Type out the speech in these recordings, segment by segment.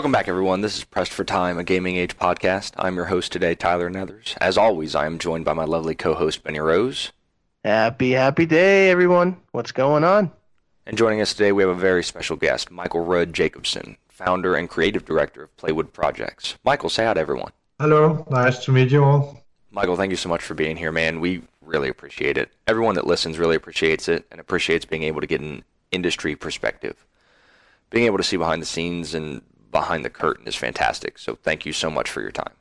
Welcome back, everyone. This is Pressed for Time, a Gaming Age podcast. I'm your host today, Tyler Nethers. As always, I am joined by my lovely co-host, Benny Rose. Happy, happy day, everyone. What's going on? And joining us today, we have a very special guest, Michael Rudd Jacobson, founder and creative director of Playwood Projects. Michael, say hi to everyone. Hello, nice to meet you all. Michael, thank you so much for being here, man. We really appreciate it. Everyone that listens really appreciates it and appreciates being able to get an industry perspective. Being able to see behind the scenes and behind the curtain is fantastic. So thank you so much for your time.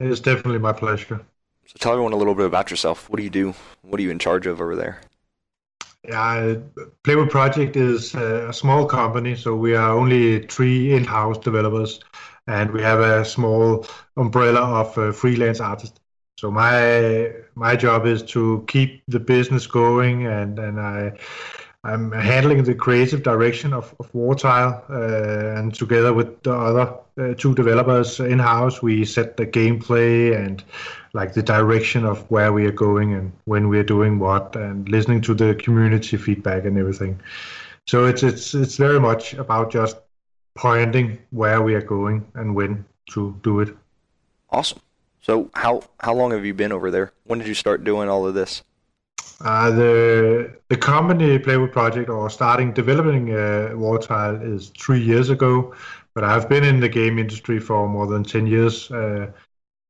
It is definitely my pleasure. So tell everyone a little bit about yourself. What do you do? What are you in charge of over there? Yeah, Playwood Project is a small company, so we are only three in-house developers, and we have a small umbrella of uh, freelance artists. So my my job is to keep the business going, and and I I'm handling the creative direction of, of Wartile, uh, and together with the other uh, two developers in house, we set the gameplay and like the direction of where we are going and when we are doing what, and listening to the community feedback and everything. So it's it's it's very much about just pointing where we are going and when to do it. Awesome. So how how long have you been over there? When did you start doing all of this? Uh, the the company Playwood Project or starting developing uh, Wartile is three years ago, but I've been in the game industry for more than ten years. Uh,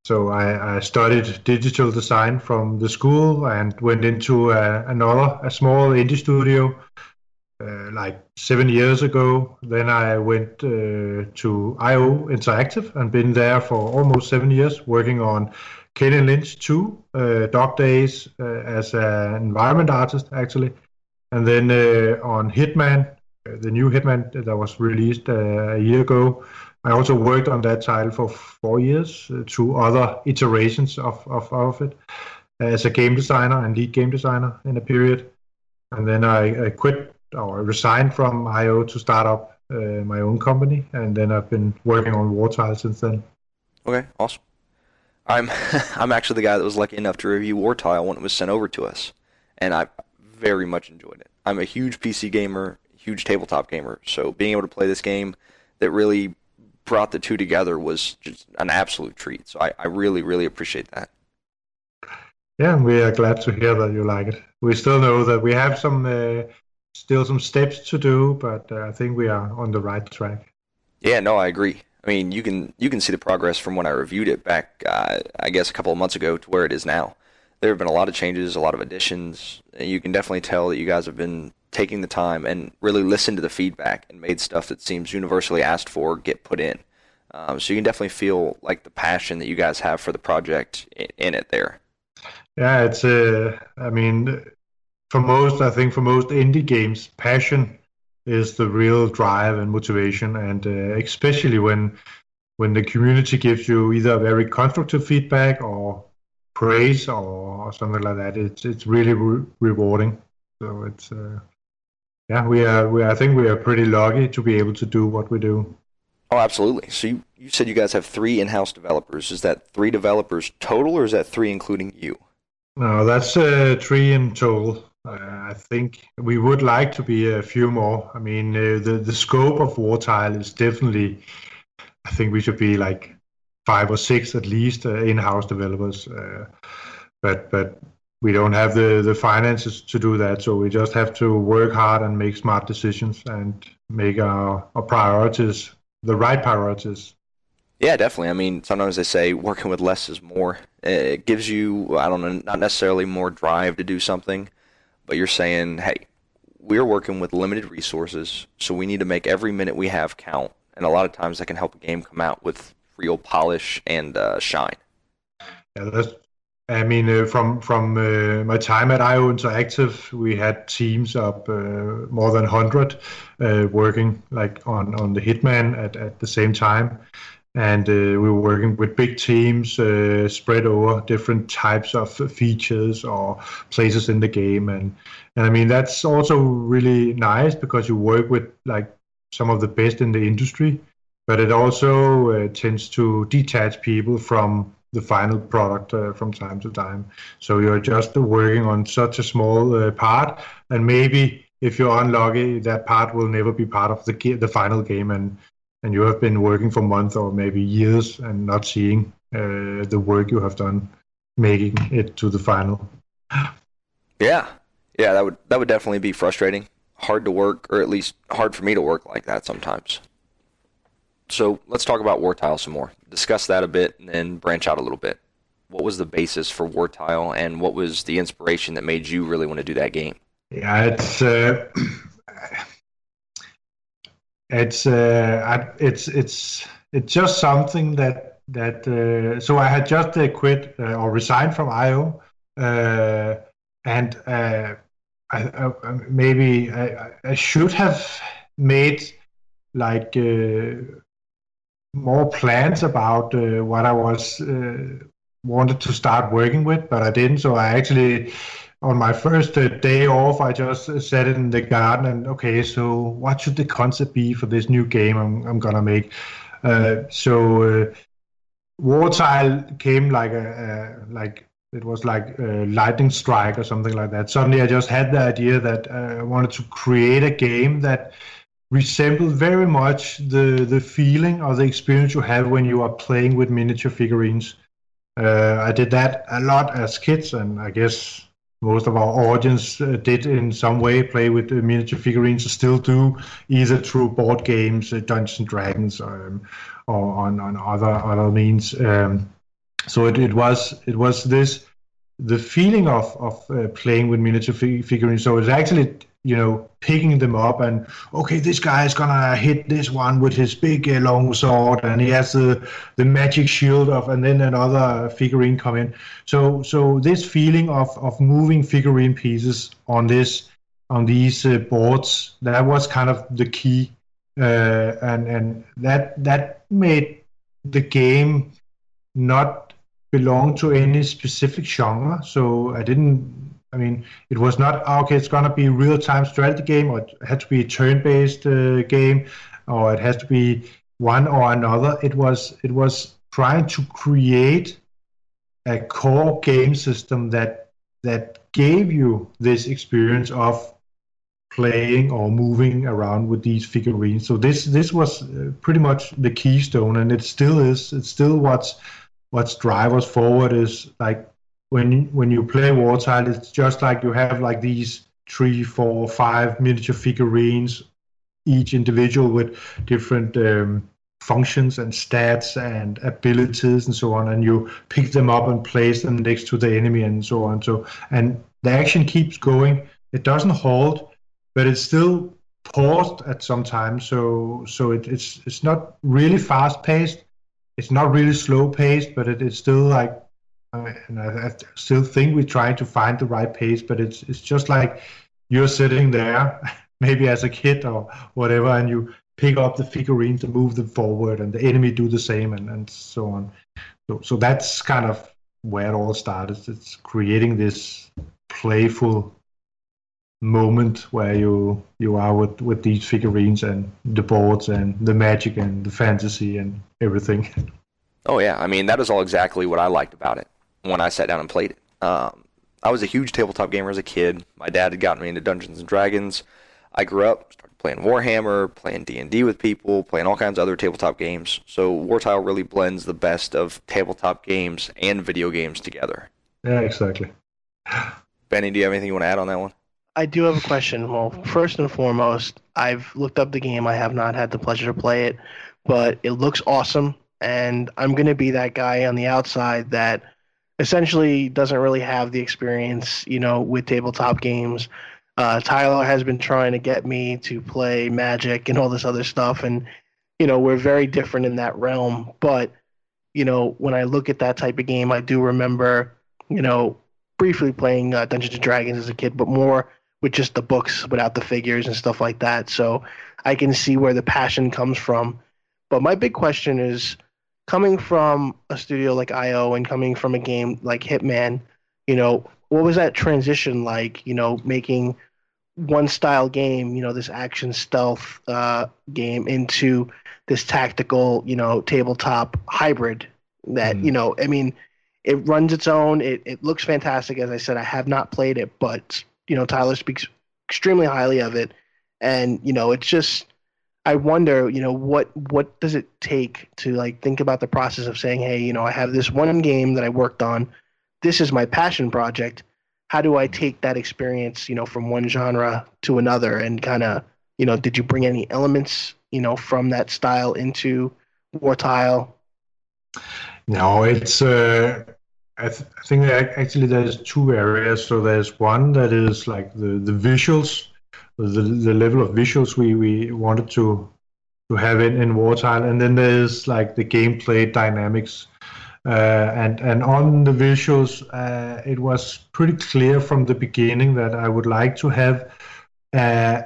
so I, I, studied digital design from the school and went into a, another a small indie studio uh, like seven years ago. Then I went uh, to IO Interactive and been there for almost seven years, working on Kane and Lynch 2, uh, Dog Days uh, as an environment artist, actually. And then uh, on Hitman, uh, the new Hitman that was released a year ago, I also worked on that title for four years, two other iterations of, of, of it as a game designer and lead game designer in a period. And then I, I quit or resigned from IO to start up uh, my own company. And then I've been working on Wartile since then. Okay, awesome. I'm I'm actually the guy that was lucky enough to review Wartile when it was sent over to us, and I very much enjoyed it. I'm a huge PC gamer, huge tabletop gamer, so being able to play this game that really brought the two together was just an absolute treat. So I, I really, really appreciate that. Yeah, we are glad to hear that you like it. We still know that we have some uh, still some steps to do, but uh, I think we are on the right track. Yeah, no, I agree. I mean, you can you can see the progress from when I reviewed it back, uh, I guess, a couple of months ago to where it is now. There have been a lot of changes, a lot of additions. You can definitely tell that you guys have been taking the time and really listened to the feedback and made stuff that seems universally asked for get put in. Um, so you can definitely feel like the passion that you guys have for the project in, in it there. Yeah, it's. Uh, I mean, for most, I think for most indie games, passion is the real drive and motivation, and uh, especially when when the community gives you either very constructive feedback or praise or, something like that, it's it's really re- rewarding. So it's uh, yeah, we are we I think we are pretty lucky to be able to do what we do. Oh, absolutely. So you, you said you guys have three in-house developers. Is that three developers total, or is that three including you? No, that's uh, three in total. Uh, I think we would like to be a few more. I mean, uh, the the scope of Wartile is definitely. I think we should be like five or six at least uh, in-house developers, but but we don't have the the finances to do that. So we just have to work hard and make smart decisions and make our, our priorities the right priorities. Yeah, definitely. I mean, sometimes they say working with less is more. It gives you, I don't know, not necessarily more drive to do something, but you're saying, hey, we're working with limited resources, so we need to make every minute we have count. And a lot of times that can help a game come out with real polish and uh, shine. Yeah, that's. I mean, uh, from from uh, my time at IO Interactive, we had teams up uh, more than hundred uh, working like on on the Hitman at at the same time, and uh, we were working with big teams uh, spread over different types of features or places in the game. And and I mean that's also really nice because you work with like some of the best in the industry but it also uh, tends to detach people from the final product uh, from time to time. So you're just working on such a small uh, part and maybe if you're unlucky that part will never be part of the the final game. And and you have been working for months or maybe years and not seeing uh, the work you have done making it to the final. Yeah, yeah, that would that would definitely be frustrating. Hard to work, or at least hard for me to work like that sometimes. So let's talk about Wartile some more. Discuss that a bit, and then branch out a little bit. What was the basis for Wartile, and what was the inspiration that made you really want to do that game? Yeah, it's uh, it's uh, it's it's it's just something that that uh, so I had just uh, quit uh, or resigned from IO, uh, and uh, I, I, maybe I, I, should have made like more plans about what I was wanted to start working with, but I didn't. So I actually on my first uh, day off, I just uh, sat in the garden and okay, so what should the concept be for this new game I'm, I'm gonna make? Uh, so uh, came like a, a, like it was like a lightning strike or something like that. Suddenly, I just had the idea that uh, I wanted to create a game that resembled very much the the feeling or the experience you have when you are playing with miniature figurines. I did that a lot as kids, and I guess most of our audience uh, did in some way play with miniature figurines, still do, either through board games, uh, Dungeons and Dragons, um, or on, on other other means. Um, so it, it was it was this the feeling of of uh, playing with miniature figurines. So it's actually you know, picking them up and okay, this guy is gonna hit this one with his big uh, long sword, and he has the the magic shield of, and then another figurine come in. So so this feeling of of moving figurine pieces on this on these uh, boards that was kind of the key, uh, and and that that made the game not belong to any specific genre. So I didn't I mean, it was not okay. It's gonna be real-time strategy game, or it had to be a turn-based uh, game, or it has to be one or another. It was it was trying to create a core game system that that gave you this experience of playing or moving around with these figurines. So this this was uh, pretty much the keystone, and it still is. It's still what's what's drive us forward is like when when you play Wartile, it's just like you have like these three, four, five miniature figurines, each individual with different um, functions and stats and abilities and so on, and you pick them up and place them next to the enemy and so on. So and the action keeps going. It doesn't halt, but it's still paused at some time. So so it, it's it's not really fast paced. It's not really slow paced, but it, it's still like and I, I, still think we're trying to find the right pace, but it's it's just like you're sitting there, maybe as a kid or whatever, and you pick up the figurine to move them forward, and the enemy do the same, and, and so on. So so that's kind of where it all started. It's creating this playful moment where you you are with with these figurines and the boards and the magic and the fantasy and everything. Oh yeah, I mean that is all exactly what I liked about it when I sat down and played it. Um, I was a huge tabletop gamer as a kid. My dad had gotten me into Dungeons and Dragons. I grew up, started playing Warhammer, playing D&D with people, playing all kinds of other tabletop games. So Wartile really blends the best of tabletop games and video games together. Yeah, exactly. Benny, do you have anything you want to add on that one? I do have a question. Well, first and foremost, I've looked up the game. I have not had the pleasure to play it, but it looks awesome. And I'm going to be that guy on the outside that – essentially doesn't really have the experience, you know, with tabletop games. Uh, Tyler has been trying to get me to play Magic and all this other stuff, and you know, we're very different in that realm. But you know, when I look at that type of game, I do remember, you know, briefly playing uh, Dungeons and Dragons as a kid, but more with just the books without the figures and stuff like that. So I can see where the passion comes from. But my big question is coming from a studio like IO and coming from a game like Hitman, you know, what was that transition like? You know, making one style game, you know, this action stealth uh, game into this tactical, you know, tabletop hybrid that, mm. you know, I mean, it runs its own. It, it looks fantastic. As I said, I have not played it, but, you know, Tyler speaks extremely highly of it. And, you know, it's just, I wonder, you know, what what does it take to like think about the process of saying, hey, you know, I have this one game that I worked on. This is my passion project. How do I take that experience, you know, from one genre to another and kind of, you know, did you bring any elements, you know, from that style into Wartile? No, it's uh, I, th- I think actually there's two areas. So there's one that is like the the visuals the, the level of visuals we, we wanted to to have in, in Wartile, and then there's like the gameplay dynamics. Uh, and and on the visuals, uh, it was pretty clear from the beginning that I would like to have. Uh,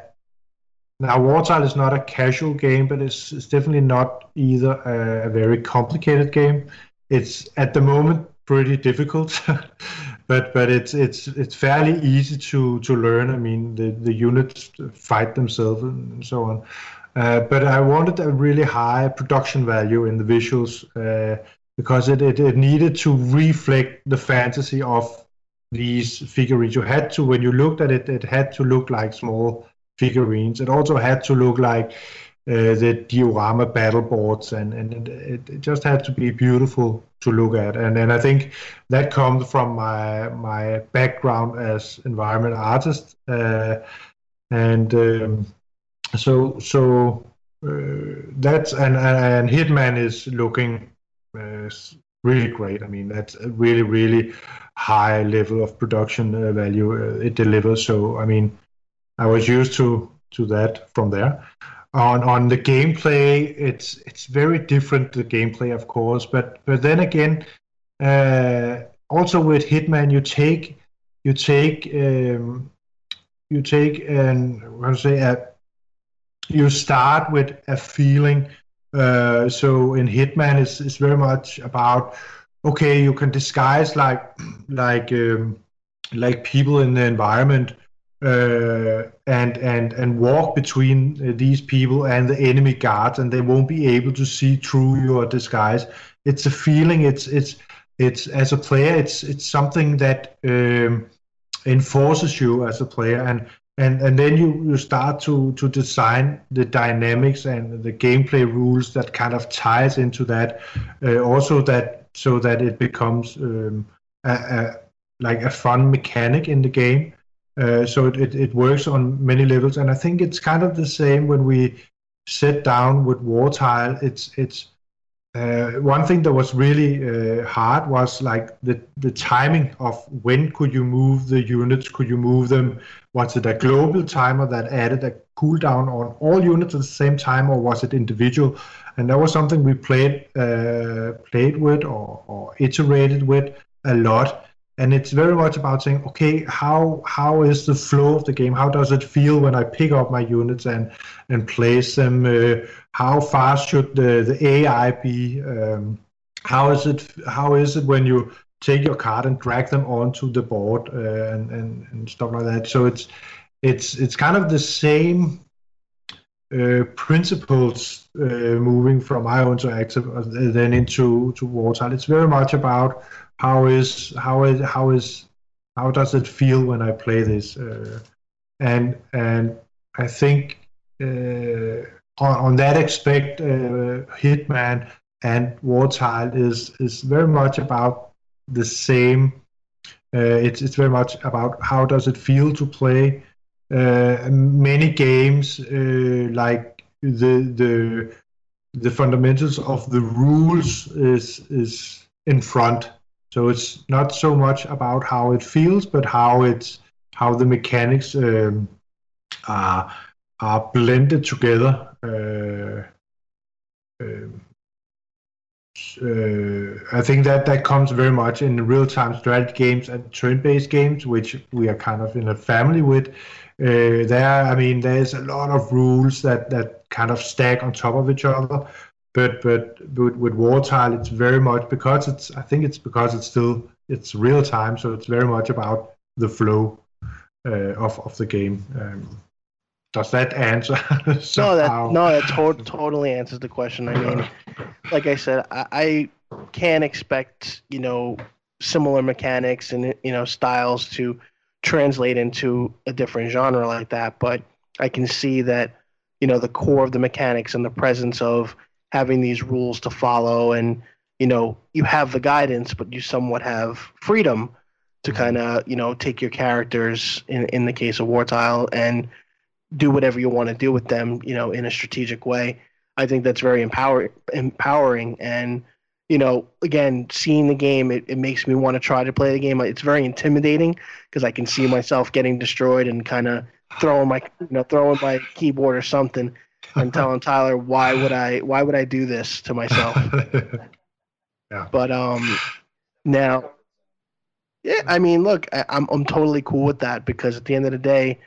now, Wartile is not a casual game, but it's, it's definitely not either a, a very complicated game. It's at the moment pretty difficult, but but it's it's it's fairly easy to to learn. I mean, the the units fight themselves and so on. Uh, but I wanted a really high production value in the visuals uh, because it, it, it needed to reflect the fantasy of these figurines. You had to, when you looked at it, it had to look like small figurines. It also had to look like uh, the diorama battle boards, and, and it, it, just had to be beautiful to look at. And and I think that comes from my my background as environment artist, uh, and um, so so uh, that's and and Hitman is looking uh, really great. I mean that's a really really high level of production uh, value it delivers. So I mean I was used to to that from there on on the gameplay it's it's very different the gameplay of course but but then again uh, also with hitman you take you take um, you take and how to say a, you start with a feeling uh, so in hitman it's, it's very much about okay you can disguise like like um, like people in the environment uh, and and and walk between uh, these people and the enemy guards, and they won't be able to see through your disguise. It's a feeling. It's it's it's as a player. It's it's something that um, enforces you as a player, and and and then you you start to to design the dynamics and the gameplay rules that kind of ties into that. Uh, also that so that it becomes um, a, a, like a fun mechanic in the game uh, so it, it, it, works on many levels, and I think it's kind of the same when we sit down with Wartile. It's it's uh, one thing that was really uh, hard was like the the timing of when could you move the units? Could you move them? Was it a global timer that added a cooldown on all units at the same time, or was it individual? And that was something we played uh, played with or, or iterated with a lot and it's very much about saying okay how how is the flow of the game? How does it feel when i pick up my units and and place them? Uh, how fast should the, the ai be? Um, how is it how is it when you take your card and drag them onto the board uh, and, and, and stuff like that? So it's it's it's kind of the same uh, principles uh, moving from IO Interactive uh, then into to Wartile. It's very much about how is how is how is how does it feel when I play this? Uh, and and I think uh, on, on that aspect, uh, Hitman and Wartile is is very much about the same. Uh, it's it's very much about how does it feel to play. Uh, many games uh, like the the the fundamentals of the rules is is in front so it's not so much about how it feels, but how it's how the mechanics um, are are blended together. Uh, um, uh, I think that that comes very much in real-time strategy games and turn-based games, which we are kind of in a family with. Uh, there, I mean, there's a lot of rules that that kind of stack on top of each other, but but with, with Wartile, it's very much because it's. I think it's because it's still it's real time, so it's very much about the flow uh, of of the game. Um, does that answer? no, that no, that to- totally answers the question. I mean, like I said, I, I can expect you know similar mechanics and you know styles to translate into a different genre like that, but I can see that you know the core of the mechanics and the presence of having these rules to follow and you know you have the guidance but you somewhat have freedom to Mm-hmm. kind of you know take your characters in in the case of Wartile and do whatever you want to do with them you know in a strategic way. I think that's very empower empowering and you know again seeing the game it, it makes me want to try to play the game. It's very intimidating because i can see myself getting destroyed and kind of throwing my you know throwing my keyboard or something and telling tyler why would i why would i do this to myself? Yeah. but um now yeah i mean look I, i'm i'm totally cool with that because at the end of the day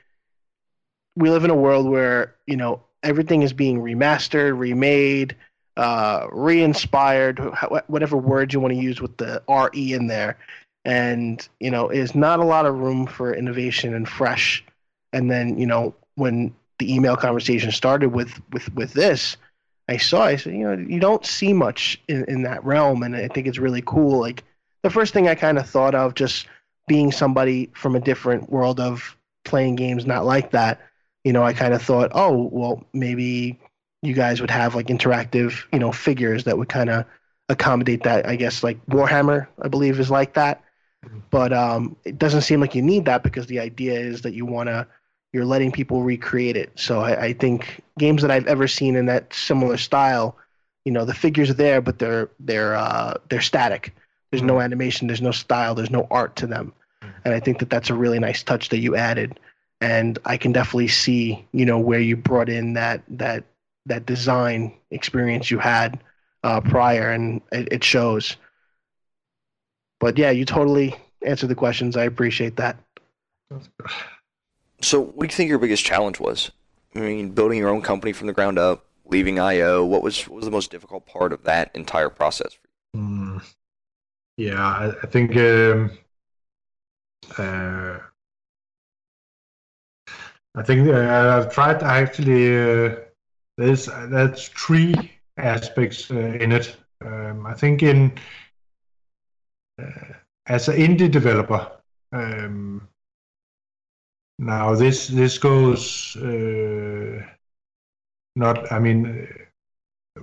we live in a world where you know everything is being remastered remade uh re-inspired whatever word you want to use with the re in there. And you know is not a lot of room for innovation and fresh. And then you know when the email conversation started with with with this I saw, I said, you know, you don't see much in, in that realm, and I think it's really cool. Like the first thing I kind of thought of, just being somebody from a different world of playing games not like that, you know, I kind of thought, oh, well, maybe you guys would have like interactive, you know, figures that would kind of accommodate that. I guess like Warhammer, I believe, is like that. But um, it doesn't seem like you need that because the idea is that you want to you're letting people recreate it. So I, I, think games that I've ever seen in that similar style, you know, the figures are there, but they're they're uh, they're static. There's no animation, there's no style, there's no art to them, and I think that that's a really nice touch that you added. And I can definitely see, you know, where you brought in that that that design experience you had uh, prior, and it, it shows. But yeah, you totally answered the questions. I appreciate that. So, what do you think your biggest challenge was? I mean, building your own company from the ground up, leaving IO. What was what was the most difficult part of that entire process? for Mm, yeah, I, I think um, uh, I think uh, I've tried to actually. Uh, there's that's three aspects uh, in it. Um, I think in uh, as an indie developer. Um, now this this goes uh, not. I mean,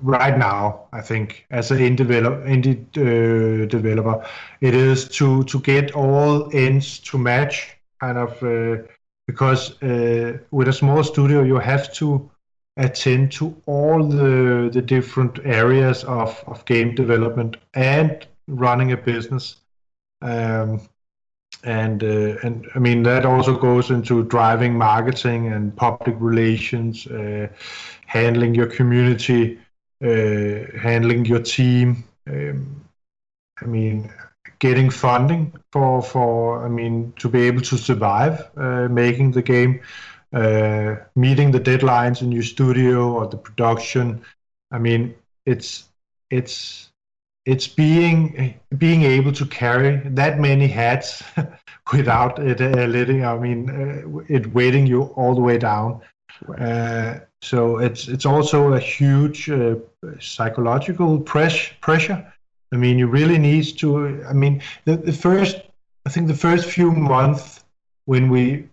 right now I think as an indie, develop, indie uh, developer, it is to to get all ends to match, kind of uh, because with a small studio you have to attend to all the the different areas of of game development and running a business. Um, and uh, and I mean that also goes into driving marketing and public relations, uh, handling your community, uh, handling your team. Um, I mean, getting funding for for I mean to be able to survive uh, making the game, uh, meeting the deadlines in your studio or the production. I mean, it's it's it's being being able to carry that many hats without it uh, letting I mean uh, it weighting you all the way down. Uh, so it's it's also a huge uh, psychological press, pressure. I mean, you really need to. I mean, the, the first I think the first few months when we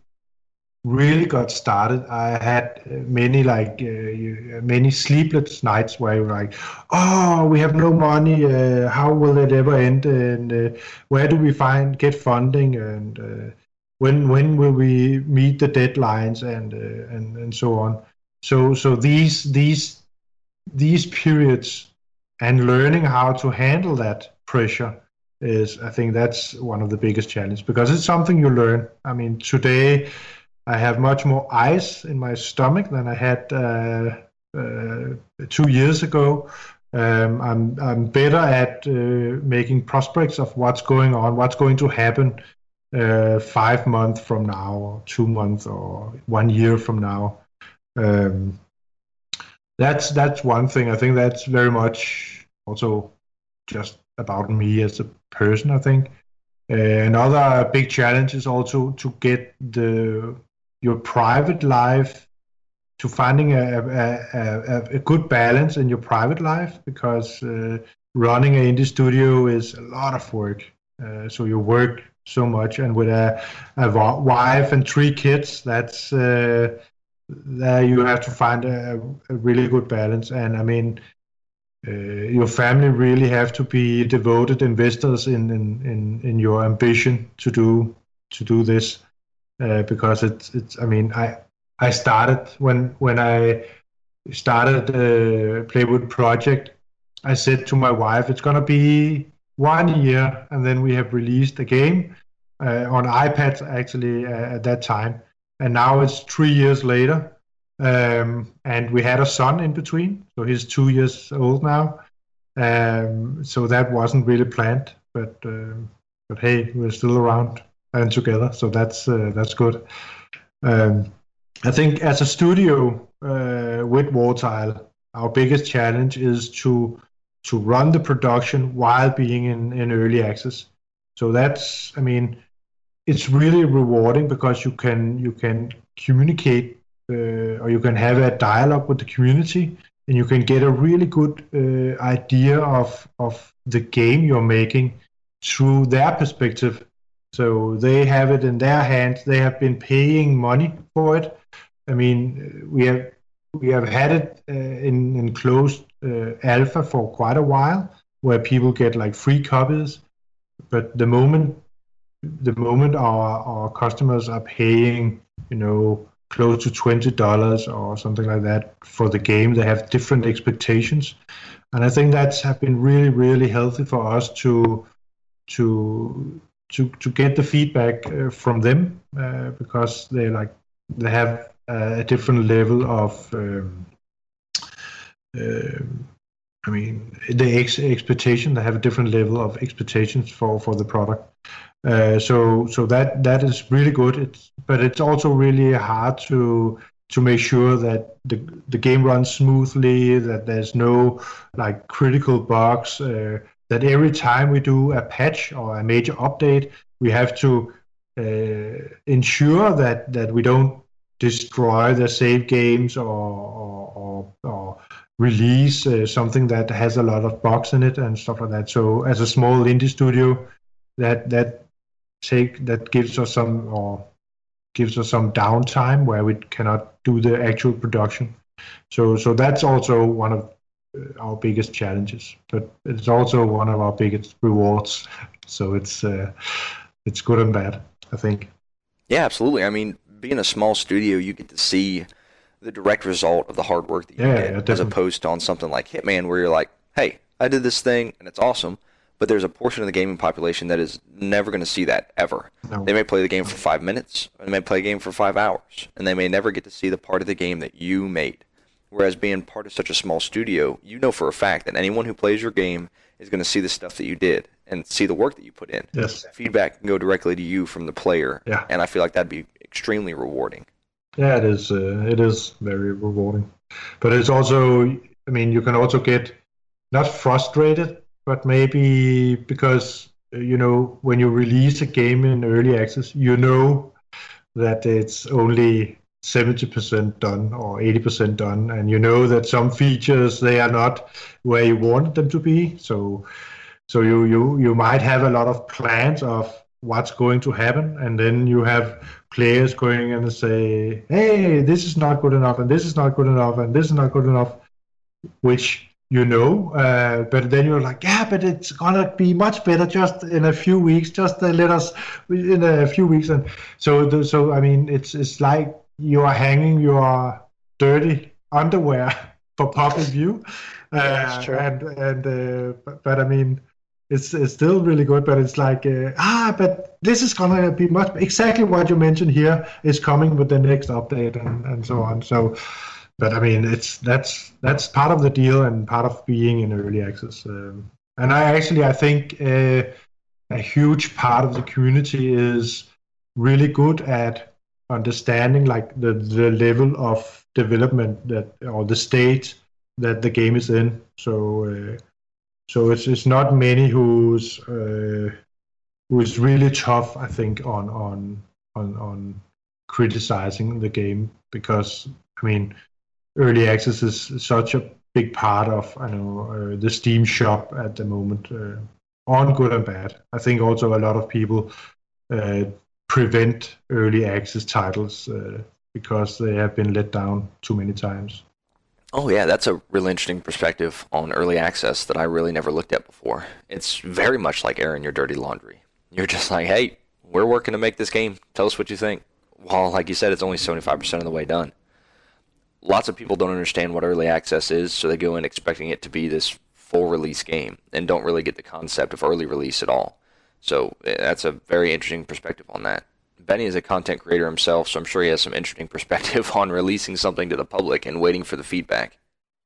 really got started, I had many like uh, many sleepless nights where you like, "Oh, we have no money. Uh, how will it ever end? And uh, where do we find get funding? And uh, when when will we meet the deadlines? And uh, and and so on. So so these these these periods and learning how to handle that pressure is, I think, that's one of the biggest challenges because it's something you learn. I mean, today. I have much more ice in my stomach than I had uh, uh, two years ago. Um, I'm I'm better at uh, making prospects of what's going on, what's going to happen uh, five months from now, or two months, or one year from now. Um, that's that's one thing. I think that's very much also just about me as a person. I think. Uh, another big challenge is also to get the your private life to finding a, a, a, a, good balance in your private life because uh, running an indie studio is a lot of work. Uh, so you work so much, and with a, a wife and three kids, that's uh, there you have to find a, a really good balance. And I mean, uh, your family really have to be devoted investors in in, in, in your ambition to do to do this uh, because it's it's I mean I I started when when I started the Playwood project I said to my wife it's gonna be one year and then we have released a game uh, on iPads actually uh, at that time and now it's three years later um, and we had a son in between, so he's two years old now. Um, so that wasn't really planned, but uh, but hey, we're still around and together, so that's uh, that's good. Um, I think as a studio uh, with Wartile, our biggest challenge is to to run the production while being in, in early access. So that's, I mean, it's really rewarding because you can you can communicate uh, or you can have a dialogue with the community and you can get a really good uh, idea of of the game you're making through their perspective so they have it in their hands. They have been paying money for it. I mean we have we have had it uh, in, in closed uh, alpha for quite a while where people get like free copies. But the moment the moment our our customers are paying you know close to twenty dollars or something like that for the game. They have different expectations, and I think that's have been really really healthy for us to to to to get the feedback uh, from them uh, because they like they have a different level of. Um, uh, I mean, the ex- expectation they have a different level of expectations for for the product, uh, so so that that is really good. It's but it's also really hard to to make sure that the the game runs smoothly, that there's no like critical bugs. Uh, that every time we do a patch or a major update, we have to uh, ensure that that we don't destroy the save games or or, or, release uh, something that has a lot of bugs in it and stuff like that. So as a small indie studio, that that take that gives us some or gives us some downtime where we cannot do the actual production. So so that's also one of our biggest challenges, but it's also one of our biggest rewards. So it's uh, it's good and bad, I think. Yeah, absolutely. I mean, being a small studio, you get to see the direct result of the hard work that you yeah, did, as opposed to on something like Hitman, where you're like, "Hey, I did this thing and it's awesome," but there's a portion of the gaming population that is never going to see that ever. No. They may play the game for five minutes, they may play a game for five hours, and they may never get to see the part of the game that you made. Whereas being part of such a small studio, you know for a fact that anyone who plays your game is going to see the stuff that you did and see the work that you put in. Yes. Feedback can go directly to you from the player. Yeah. And I feel like that'd be extremely rewarding. Yeah, it is. Uh, it is very rewarding, but it's also. I mean, you can also get not frustrated, but maybe because you know when you release a game in early access, you know that it's only 70% done or 80% done and you know that some features they are not where you want them to be so so you you you might have a lot of plans of what's going to happen and then you have players going and say hey this is not good enough and this is not good enough and this is not good enough which you know. Uh, but then you're like, yeah, but it's gonna be much better just in a few weeks. Just uh, let us in a few weeks, and so the, so I mean, it's it's like you are hanging your dirty underwear for public view. Uh, yeah, true. And and uh, but, but, I mean. It's, it's still really good, but it's like uh, ah, but this is gonna be much exactly what you mentioned here is coming with the next update and, and so on. So but I mean, it's that's that's part of the deal and part of being in early access. Um, and I actually I think uh, a huge part of the community is really good at understanding like the the level of development that or the state that the game is in. So uh, so it's it's not many who's uh, who's really tough. I think on on on on criticizing the game because I mean early access is such a big part of I know uh, the Steam shop at the moment, uh, on good and bad. I think also a lot of people uh, prevent early access titles uh, because they have been let down too many times. Oh yeah, that's a really interesting perspective on early access that I really never looked at before. It's very much like airing your dirty laundry. You're just like, hey, we're working to make this game. Tell us what you think. While, like you said, it's only 75% of the way done. Lots of people don't understand what early access is, so they go in expecting it to be this full release game and don't really get the concept of early release at all. So eh, that's a very interesting perspective on that. Benny is a content creator himself, so I'm sure he has some interesting perspective on releasing something to the public and waiting for the feedback.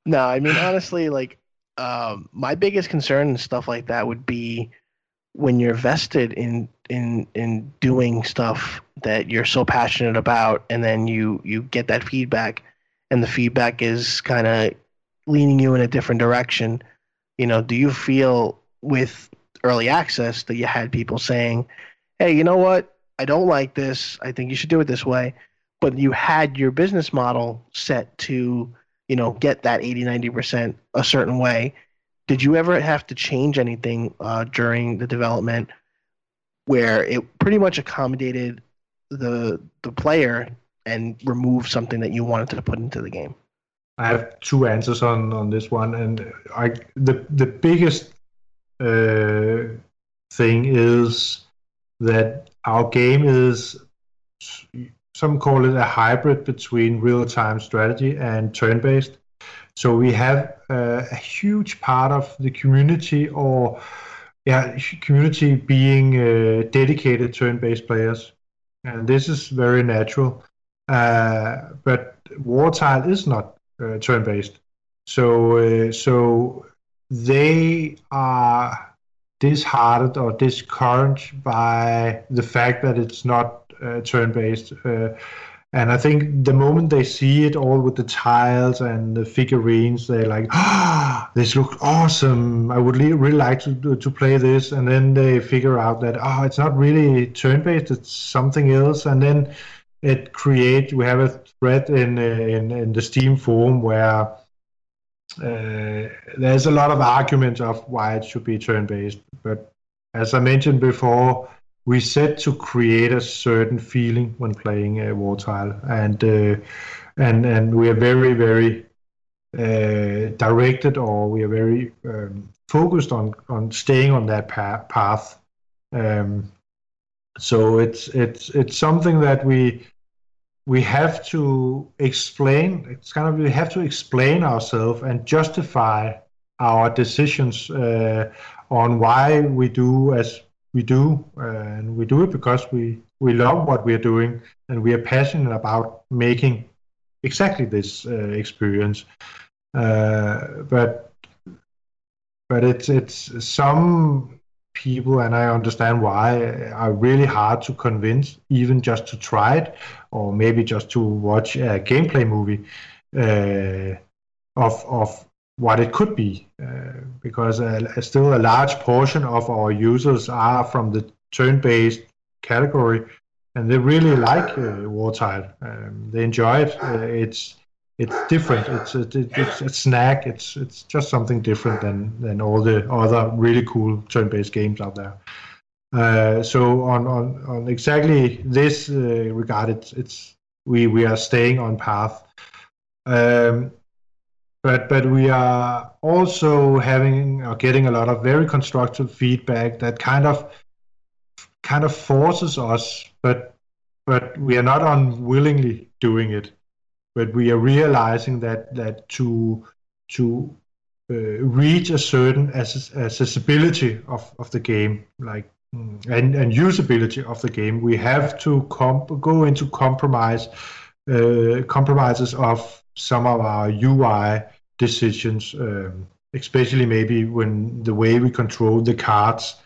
No, I mean honestly, like um, my biggest concern and stuff like that would be when you're vested in in in doing stuff that you're so passionate about, and then you you get that feedback, and the feedback is kind of leaning you in a different direction. You know, do you feel with early access that you had people saying, "Hey, you know what? I don't like this. I think you should do it this way. But you had your business model set to, you know, get that 80, 90% a certain way. Did you ever have to change anything uh, during the development where it pretty much accommodated the the player and remove something that you wanted to put into the game? I have two answers on on this one, and I the the biggest uh, thing is that our game is some call it a hybrid between real-time strategy and turn-based. So we have uh, a huge part of the community, or yeah, community being uh, dedicated turn-based players, and this is very natural. Uh, but Wartile is not uh, turn-based, so uh, so they are disheartened or discouraged by the fact that it's not uh, turn-based. Uh, and I think the moment they see it all with the tiles and the figurines, they're like, "Ah, this looks awesome! I would really like to to play this." And then they figure out that oh, it's not really turn-based; it's something else. And then it create. We have a thread in in in the Steam forum where uh, there's a lot of arguments of why it should be turn-based, but as I mentioned before, we set to create a certain feeling when playing a Wartile, and uh, and and we are very very uh, directed, or we are very um, focused on on staying on that path. Um, so it's it's it's something that we we have to explain it's kind of we have to explain ourselves and justify our decisions uh, on why we do as we do uh, and we do it because we we love what we are doing and we are passionate about making exactly this uh, experience. Uh, but but it's it's some people, and I understand why, are really hard to convince, even just to try it, or maybe just to watch a gameplay movie uh, of of what it could be, uh, because uh, still a large portion of our users are from the turn-based category, and they really like uh, Wartile. Um, they enjoy it. Uh, it's it's different. It's a, it's a snack. It's it's just something different than than all the other really cool turn-based games out there. Uh, so on on on exactly this uh, regard, it's it's we we are staying on path. Um, but but we are also having or getting a lot of very constructive feedback that kind of kind of forces us, but but we are not unwillingly doing it but we are realizing that that to to uh, reach a certain accessibility of, of the game, like mm, and, and usability of the game, we have to comp- go into compromise uh, compromises of some of our UI decisions, um, especially maybe when the way we control the cards.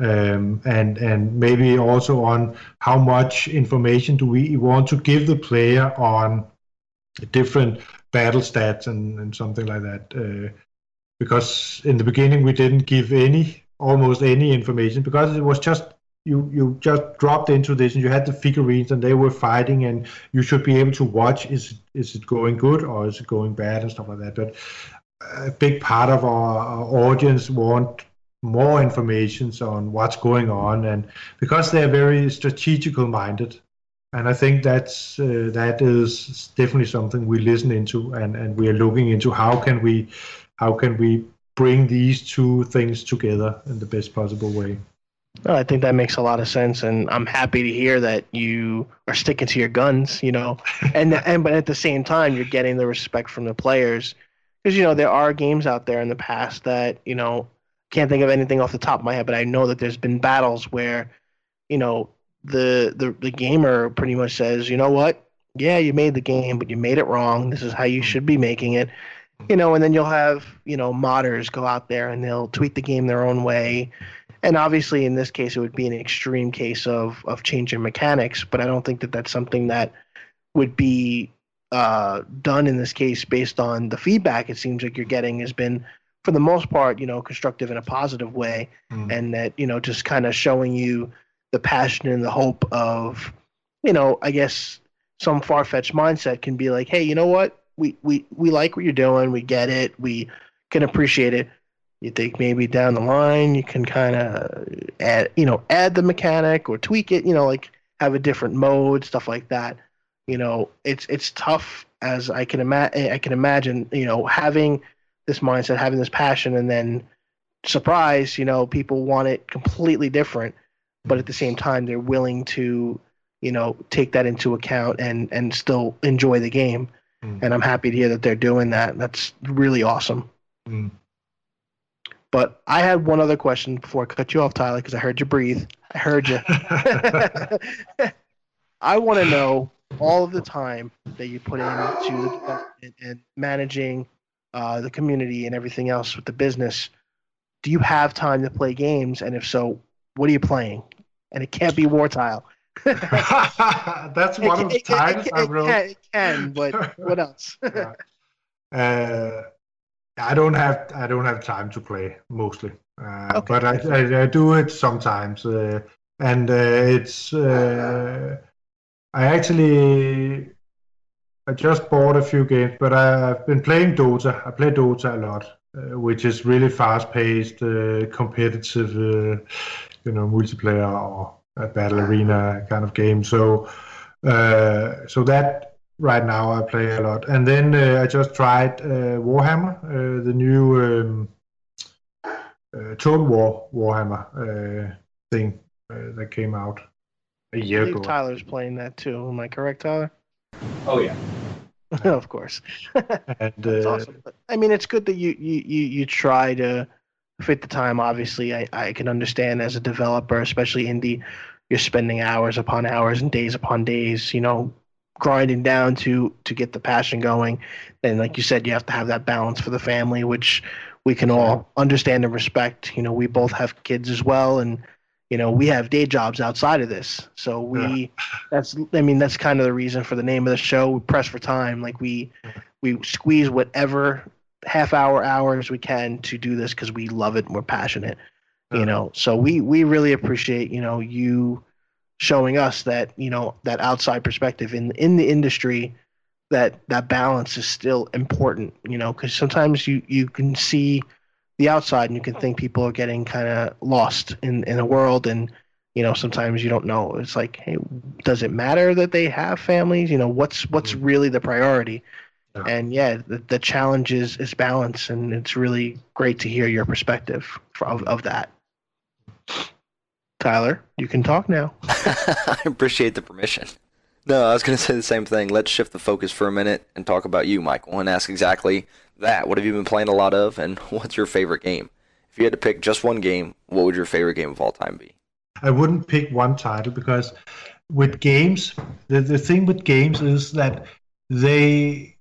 Um, and and maybe also on how much information do we want to give the player on different battle stats and, and something like that. Uh, because in the beginning we didn't give any, almost any information because it was just you you just dropped into this and you had the figurines and they were fighting and you should be able to watch is is it going good or is it going bad and stuff like that. But a big part of our, our audience want more information on what's going on and because they're very strategical minded and I think that's uh, that is definitely something we listen into, and, and we are looking into how can we how can we bring these two things together in the best possible way. I think that makes a lot of sense, and I'm happy to hear that you are sticking to your guns. You know, and and but at the same time, you're getting the respect from the players because you know there are games out there in the past that you know can't think of anything off the top of my head, but I know that there's been battles where you know the the the gamer pretty much says, you know what, yeah, you made the game, but you made it wrong. This is how you should be making it. You know, and then you'll have you know modders go out there and they'll tweak the game their own way and obviously in this case it would be an extreme case of of changing mechanics but i don't think that that's something that would be uh, done in this case based on the feedback it seems like you're getting has been for the most part you know constructive in a positive way mm. and that you know just kind of showing you the passion and the hope of you know i guess some far-fetched mindset can be like hey you know what we we we like what you're doing we get it we can appreciate it you think maybe down the line you can kind of add, you know, add the mechanic or tweak it, you know, like have a different mode, stuff like that. You know, it's it's tough as I can imagine. I can imagine, you know, having this mindset, having this passion, and then surprise, you know, people want it completely different, but at the same time, they're willing to, you know, take that into account and and still enjoy the game. Mm. And I'm happy to hear that they're doing that. That's really awesome. Mm. But I had one other question before I cut you off, Tyler, because I heard you breathe. I heard you. I want to know all of the time that you put into the development and managing uh, the community and everything else with the business. Do you have time to play games? And if so, what are you playing? And it can't be Wartile. That's one of the times it, it, I wrote. It can, it can, but what else? yeah. uh, I don't have I don't have time to play mostly, uh, okay. but I, I, I do it sometimes, uh, and uh, it's uh, I actually I just bought a few games, but I, have been playing Dota. I play Dota a lot, which is really fast-paced, uh, competitive, you know, multiplayer or a battle arena kind of game. So so that right now I play a lot. And then uh, I just tried uh, Warhammer, uh, the new um, uh, Total War Warhammer uh, thing uh, that came out a year ago. I think Tyler's playing that too. Am I correct, Tyler? Oh yeah. of course. and, That's uh, awesome. But, I mean, it's good that you, you, you, you try to fit the time. Obviously, I, I can understand as a developer, especially indie, you're spending hours upon hours and days upon days, you know, grinding down to to get the passion going. And like you said, you have to have that balance for the family, which we can all understand and respect. You know, we both have kids as well, and you know we have day jobs outside of this. So we yeah. that's I mean that's kind of the reason for the name of the show. We press for time, like we we squeeze whatever half hour hours we can to do this because we love it and we're passionate. You know, so we we really appreciate you know you showing us that you know that outside perspective in in the industry that that balance is still important you know because sometimes you you can see the outside and you can think people are getting kind of lost in in a world and you know sometimes you don't know it's like hey does it matter that they have families you know what's what's mm-hmm. really the priority yeah. and yeah the, the challenge is is balance and it's really great to hear your perspective of, of that Tyler, you can talk now. I appreciate the permission. No, I was going to say the same thing. Let's shift the focus for a minute and talk about you, Michael, and ask exactly that. What have you been playing a lot of, and what's your favorite game? If you had to pick just one game, what would your favorite game of all time be? I wouldn't pick one title because with games, the, the thing with games is that they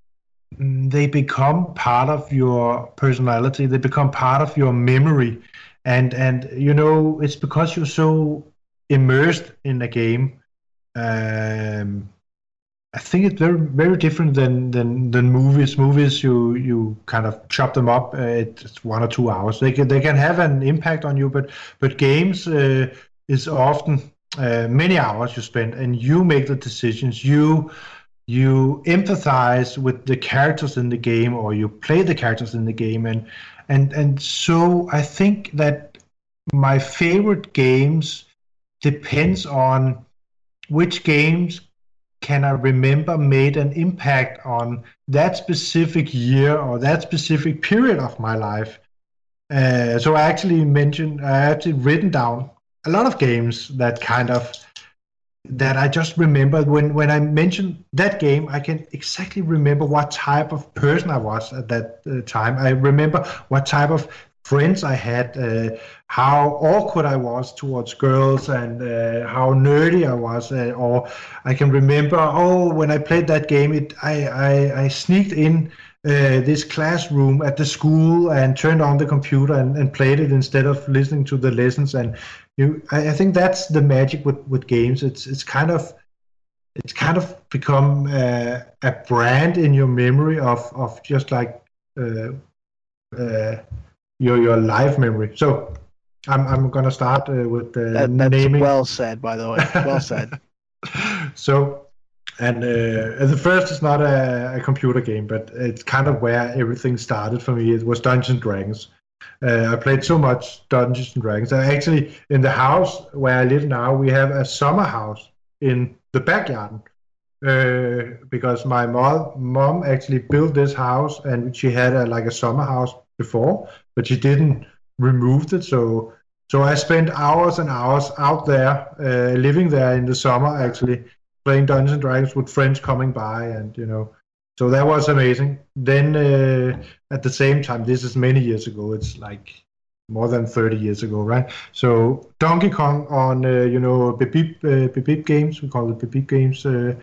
they become part of your personality. They become part of your memory and and you know it's because you're so immersed in the game. Um, I think it's very very different than than than movies. Movies you you kind of chop them up. Uh, it's one or two hours. They can they can have an impact on you, but but games uh, is often uh, many hours you spend, and you make the decisions. You you empathize with the characters in the game, or you play the characters in the game, and and and so I think that my favorite games depends on which games can I remember made an impact on that specific year or that specific period of my life. Uh, so I actually mentioned, I actually written down a lot of games that kind of that I just remember when when I mentioned that game, I can exactly remember what type of person I was at that uh, time. I remember what type of friends I had, uh, how awkward I was towards girls, and uh, how nerdy I was. Uh, or I can remember, oh, when I played that game, it I I, I sneaked in. Uh, this classroom at the school and turned on the computer and, and played it instead of listening to the lessons and you I, I, think that's the magic with, with games it's it's kind of it's kind of become uh, a brand in your memory of of just like uh, uh, your your live memory. So I'm I'm gonna start uh, with the that, that's naming. Well said, by the way. Well said. so. And uh, the first is not a, a, computer game, but it's kind of where everything started for me. It was Dungeons and Dragons. Uh, I played so much Dungeons and Dragons. And actually, in the house where I live now, we have a summer house in the backyard. Uh, because my mom, mom actually built this house and she had a, like a summer house before, but she didn't remove it. So so I spent hours and hours out there, uh, living there in the summer, actually playing Dungeons and Dragons with friends coming by, and you know, so that was amazing. Then uh, at the same time, this is many years ago. It's like more than 30 years ago, right? So Donkey Kong on uh, you know Beep Beep, uh, Beep games, we call it Beep Beep games. Uh,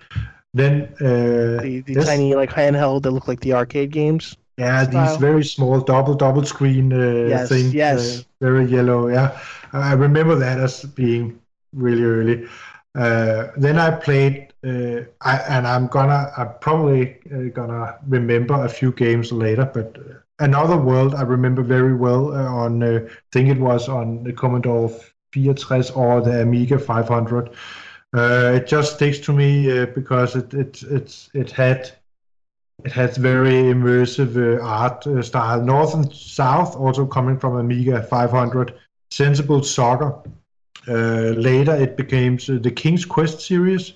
then uh, the, the tiny like handheld that look like the arcade games. Yeah, style. these very small double double screen uh, yes, things. Yes. Uh, very yellow. Yeah, I remember that as being really early. Uh, then I played, uh, I, and I'm gonna, I'm probably uh, gonna remember a few games later, but uh, another world I remember very well on, I think it was on the Commodore 64 or the Amiga 500. it just sticks to me because it it it it had it has very immersive uh, art uh, style. North and South, also coming from Amiga 500. Sensible Soccer. Uh, later, it became the King's Quest series.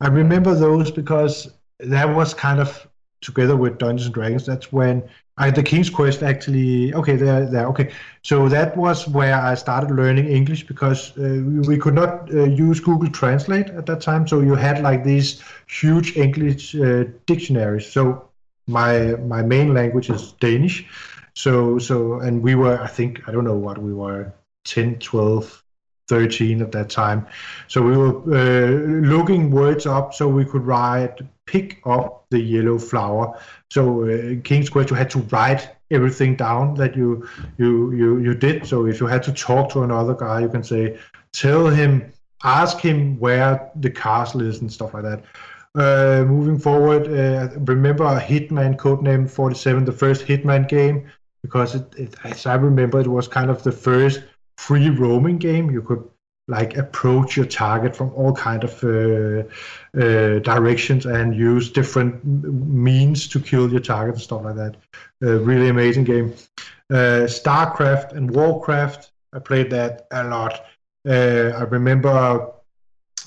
I remember those because that was kind of together with Dungeons and Dragons. That's when I, the King's Quest actually. Okay, there, there. Okay, so that was where I started learning English because uh, we could not uh, use Google Translate at that time. So you had like these huge English uh, dictionaries. So my my main language is Danish. So so and we were I think I don't know what we were 10, 12, 13 at that time. So we were uh, looking words up so we could write pick up the yellow flower. So uh, King's Quest, you had to write everything down that you you you you did. So if you had to talk to another guy, you can say, tell him, ask him where the castle is and stuff like that. Uh, moving forward, uh, remember Hitman Codename 47, the first Hitman game, because it, it, as I remember, it was kind of the first free roaming game. You could like approach your target from all kind of uh, uh, directions and use different means to kill your target and stuff like that. Really amazing game. Uh, Starcraft and Warcraft. I played that a lot. Uh, I remember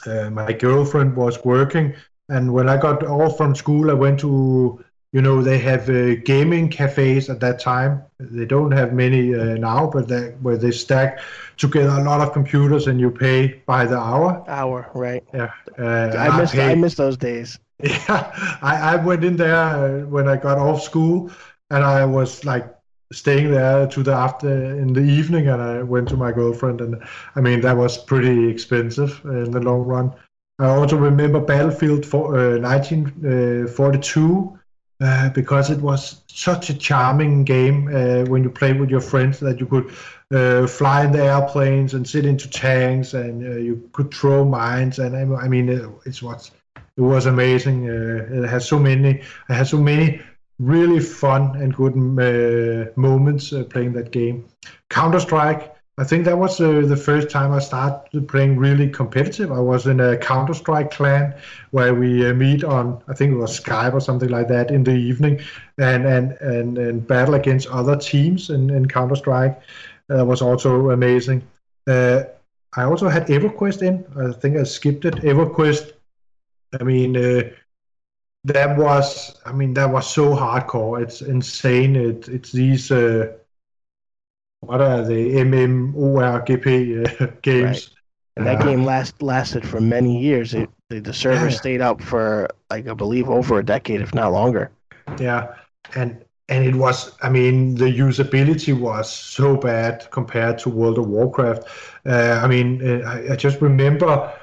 my girlfriend was working, and when I got off from school, I went to you know they have uh, gaming cafes at that time. They don't have many uh, now but they, where they stack together a lot of computers and you pay by the hour. Hour right. Yeah uh, i miss I, I miss those days. Yeah I, I went in there uh, when i got off school and i was like staying there to the after in the evening and i went to my girlfriend and i mean that was pretty expensive in the long run i also remember battlefield for, 1942 uh, uh, because it was such a charming game uh, when you played with your friends that you could uh, fly in the airplanes and sit into tanks and uh, you could throw mines and I mean it, it was it was amazing. Uh, it has so many it has so many really fun and good moments playing that game. Counter Strike I think that was uh, the first time I started playing really competitive. I was in a Counter Strike clan where we uh, meet on, I think it was Skype or something like that, in the evening, and and and, and battle against other teams in, in Counter Strike. That was also amazing. Uh, I also had EverQuest in. I think I skipped it. EverQuest I mean, uh, that was, I mean, that was so hardcore. It's insane. It, it's these, uh, what are they, MMORPG uh, games. Right. And that uh, game last lasted for many years. It, the, the server yeah. stayed up for, like, I believe, over a decade, if not longer. Yeah, and and it was, I mean, the usability was so bad compared to World of Warcraft. Uh, I mean, uh, I, I, just remember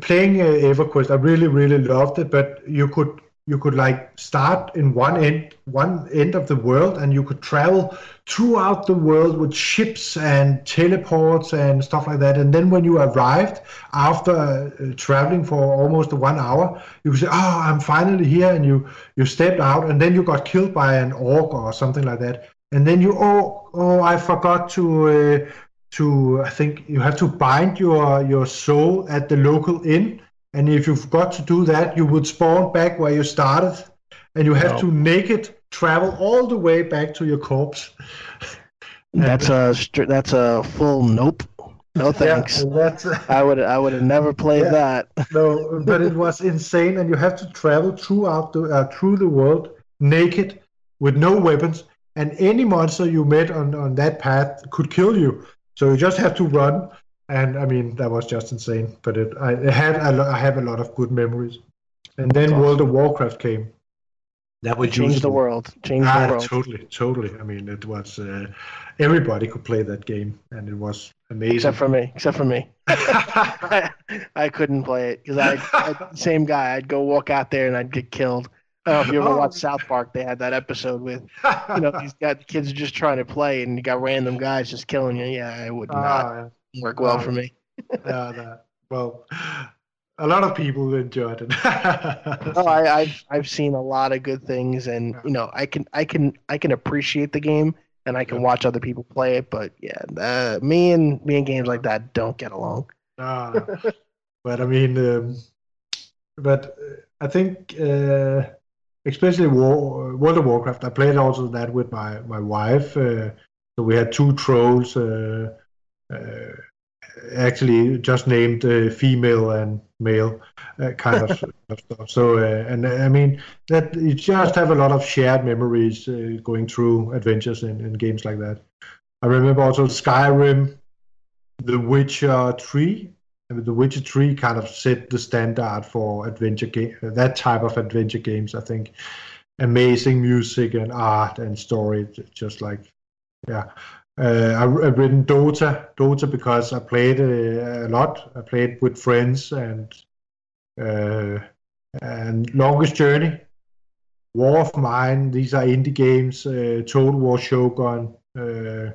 playing uh, EverQuest. I really, really loved it, but you could you could like start in one end one end of the world and you could travel throughout the world with ships and teleports and stuff like that. And then when you arrived after uh, traveling for almost one hour you would say oh i'm finally here and you you stepped out and then you got killed by an orc or something like that. And then you oh oh i forgot to uh, to i think you have to bind your your soul at the local inn and if you've got to do that, you would spawn back where you started, and you have no. to naked travel all the way back to your corpse. that's a that's a full nope. No thanks. Yeah, I would I would have never played yeah, that. no, but it was insane, and you have to travel throughout the uh, through the world naked with no weapons, and any monster you met on on that path could kill you. So you just have to run and I mean that was just insane. But it, I it had a lo- I have a lot of good memories. And then awesome. World of Warcraft came. That would change the world. Change ah, the world. Totally, totally. I mean, it was uh, everybody could play that game, and it was amazing. Except for me. Except for me. I, I, couldn't play it because I, I same guy. I'd go walk out there and I'd get killed. I don't know if you ever oh. watched South Park. They had that episode with, you know, these got kids just trying to play, and you got random guys just killing you. Yeah, I would ah, not work well for me. yeah, that, well, a lot of people enjoyed it. oh, I, I've I've seen a lot of good things, and you know, I can I can I can appreciate the game, and I can watch other people play it. But yeah, uh, me and me and games like that don't get along. No, no. but I mean, um, but uh, I think. Uh, especially War, World of Warcraft. I played also that with my my wife. Uh, so we had two trolls. Uh, actually just named uh, female and male uh, kind of, stuff. So, uh, and uh, I mean that you just have a lot of shared memories uh, going through adventures in, games like that. I remember also Skyrim, The Witcher Three. I mean, the Witcher Three kind of set the standard for adventure game, that type of adventure games. I think amazing music and art and story, just like yeah. Uh, I've written Dota, Dota because I played uh, a lot. I played with friends and uh, and Longest Journey, War of Mine. These are indie games. Uh, Total War Shogun uh,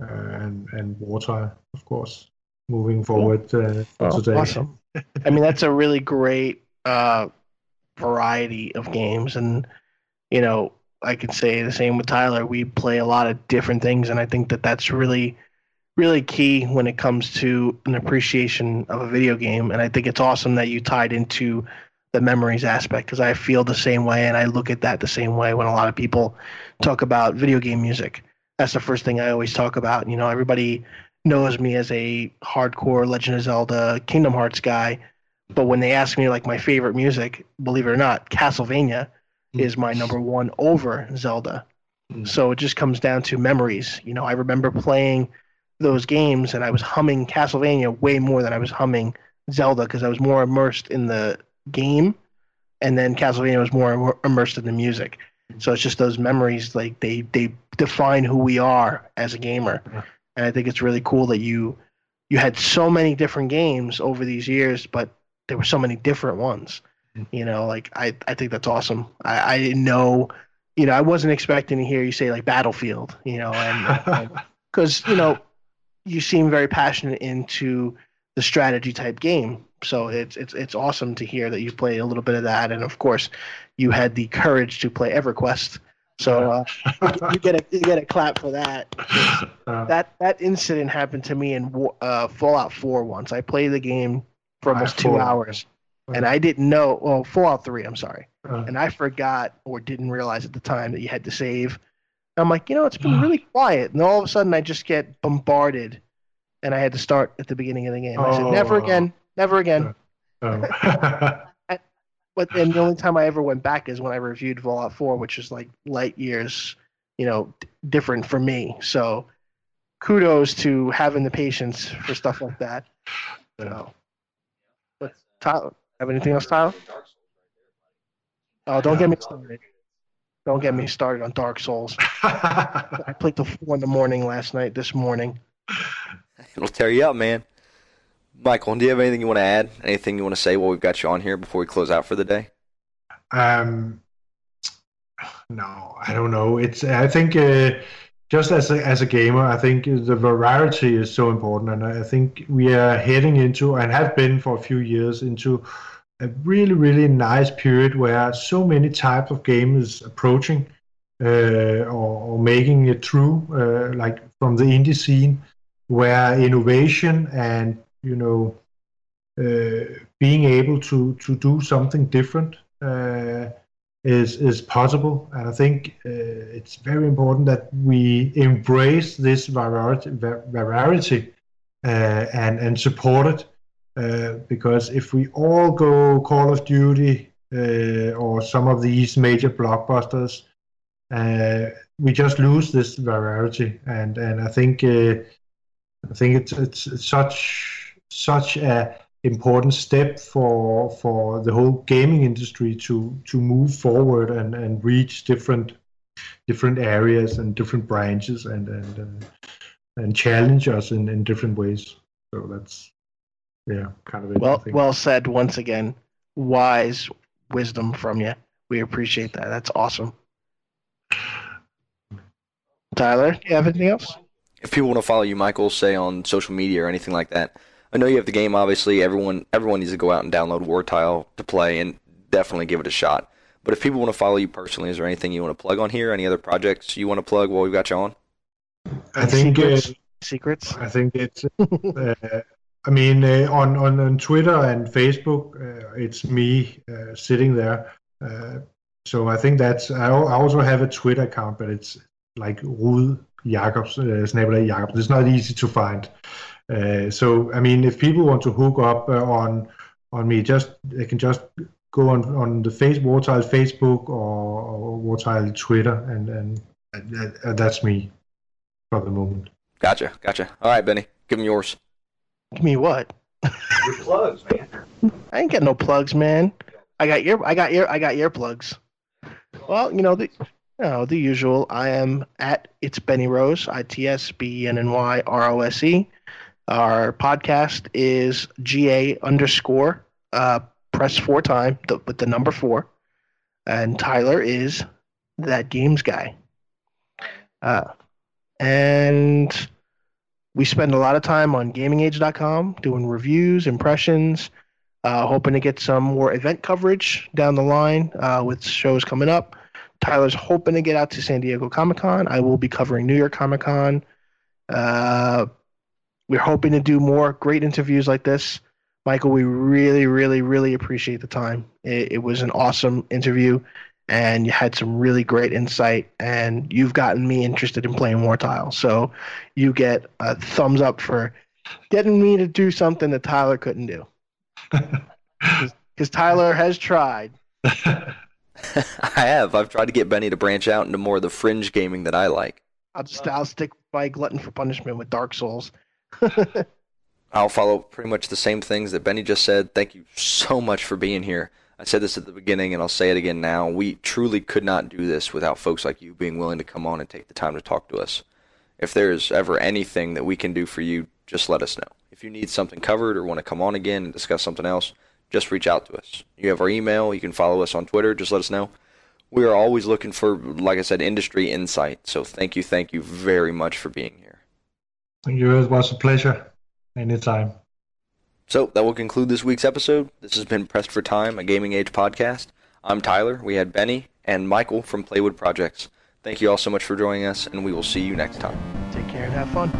and and Wartile, of course. Moving forward uh, oh, today. Awesome. I mean, that's a really great variety of games, and you know, I could say the same with Tyler. We play a lot of different things, and I think that that's really, really key when it comes to an appreciation of a video game. And I think it's awesome that you tied into the memories aspect because I feel the same way, and I look at that the same way when a lot of people talk about video game music. That's the first thing I always talk about. You know, everybody knows me as a hardcore Legend of Zelda, Kingdom Hearts guy. But when they ask me like my favorite music, believe it or not, Castlevania is my number one over Zelda. Mm. So it just comes down to memories. You know, I remember playing those games and I was humming Castlevania way more than I was humming Zelda because I was more immersed in the game, and then Castlevania was more immersed in the music. So it's just those memories, like they they define who we are as a gamer, and I think it's really cool that you you had so many different games over these years, but there were so many different ones. You know, like I, I think that's awesome. I, I didn't know, you know, I wasn't expecting to hear you say like Battlefield, you know, and because you know, you seem very passionate into the strategy type game. So it's it's it's awesome to hear that you played a little bit of that, and of course, you had the courage to play EverQuest. So uh, you get a you get a clap for that. Uh. that that incident happened to me in uh, Fallout 4 once. I played the game for almost two hours and I didn't know. Well, Fallout Three, I'm sorry, uh, and I forgot or didn't realize at the time that you had to save. I'm like, you know, it's been really quiet, and all of a sudden I just get bombarded, and I had to start at the beginning of the game. I said, never oh. again, never again. Oh. but then the only time I ever went back is when I reviewed Fallout 4, which is like light years, you know, d- different for me. So kudos to having the patience for stuff like that. So, but Tyler, have anything else, Tyler? Oh, don't get me started. Don't get me started on Dark Souls. I played till four in the morning last night. This morning. It'll tear you up, man. Michael, do you have anything you want to add? Anything you want to say while we've got you on here before we close out for the day? Um, no, I don't know. It's I think uh, just as a, as a gamer, I think the variety is so important, and I think we are heading into and have been for a few years into a really really nice period where so many types of games are approaching uh, or, or, making it through, uh, like from the indie scene, where innovation and you know uh, being able to to do something different uh, is is possible, and I think uh, it's very important that we embrace this variety, variety uh, and and support it. Uh, because if we all go Call of Duty uh, or some of these major blockbusters, uh, we just lose this variety, and and I think I think it's it's such such a important step for for the whole gaming industry to to move forward and and reach different different areas and different branches and and uh, and challenge us in in different ways. So that's yeah kind of well well said once again wise wisdom from you we appreciate that that's awesome tyler do you have anything else if people want to follow you michael say on social media or anything like that I know you have the game. Obviously, everyone everyone needs to go out and download Wartile to play and definitely give it a shot. But if people want to follow you personally, is there anything you want to plug on here? Any other projects you want to plug while we've got you on? I think secrets. Uh, secrets. I think it's. Uh, I mean, uh, on, on on Twitter and Facebook, uh, it's me uh, sitting there. Uh, so I think that's. I, I also have a Twitter account, but it's like Rud Jacobs, uh, Jacobs. It's not easy to find. Uh, so I mean, if people want to hook up uh, on on me, just they can just go on on the face Wartile Facebook or, or Wartile Twitter, and and that's me for the moment. Gotcha, gotcha. All right, Benny, give them yours. Give me what? Your plugs, man. I ain't got no plugs, man. I got ear, I got ear, I got earplugs. Well, you know the, you know the usual. I am at it's Benny Rose, I T S B N N Y R O S E. Our podcast is GA underscore uh, press four time the, with the number four. And Tyler is that games guy. Uh, and we spend a lot of time on gamingage.com doing reviews, impressions, uh, hoping to get some more event coverage down the line uh, with shows coming up. Tyler's hoping to get out to San Diego Comic Con. I will be covering New York Comic Con. Uh, we're hoping to do more great interviews like this. Michael, we really, really, really appreciate the time. It, it, was an awesome interview, and you had some really great insight, and you've gotten me interested in playing Wartile. So you get a thumbs up for getting me to do something that Tyler couldn't do. Because Tyler has tried. I have. I've tried to get Benny to branch out into more of the fringe gaming that I like. I'll just I'll stick by glutton for punishment with Dark Souls. I'll follow pretty much the same things that Benny just said. Thank you so much for being here. I said this at the beginning and I'll say it again now. We truly could not do this without folks like you being willing to come on and take the time to talk to us. If there's ever anything that we can do for you, just let us know. If you need something covered or want to come on again and discuss something else, just reach out to us. You have our email. You can follow us on Twitter. Just let us know. We are always looking for, like I said, industry insight. So thank you, thank you very much for being here. Thank you. It was a pleasure. Anytime. So that will conclude this week's episode. This has been Pressed for Time, a Gaming Age podcast. I'm Tyler. We had Benny and Michael from Playwood Projects. Thank you all so much for joining us, and we will see you next time. Take care and have fun.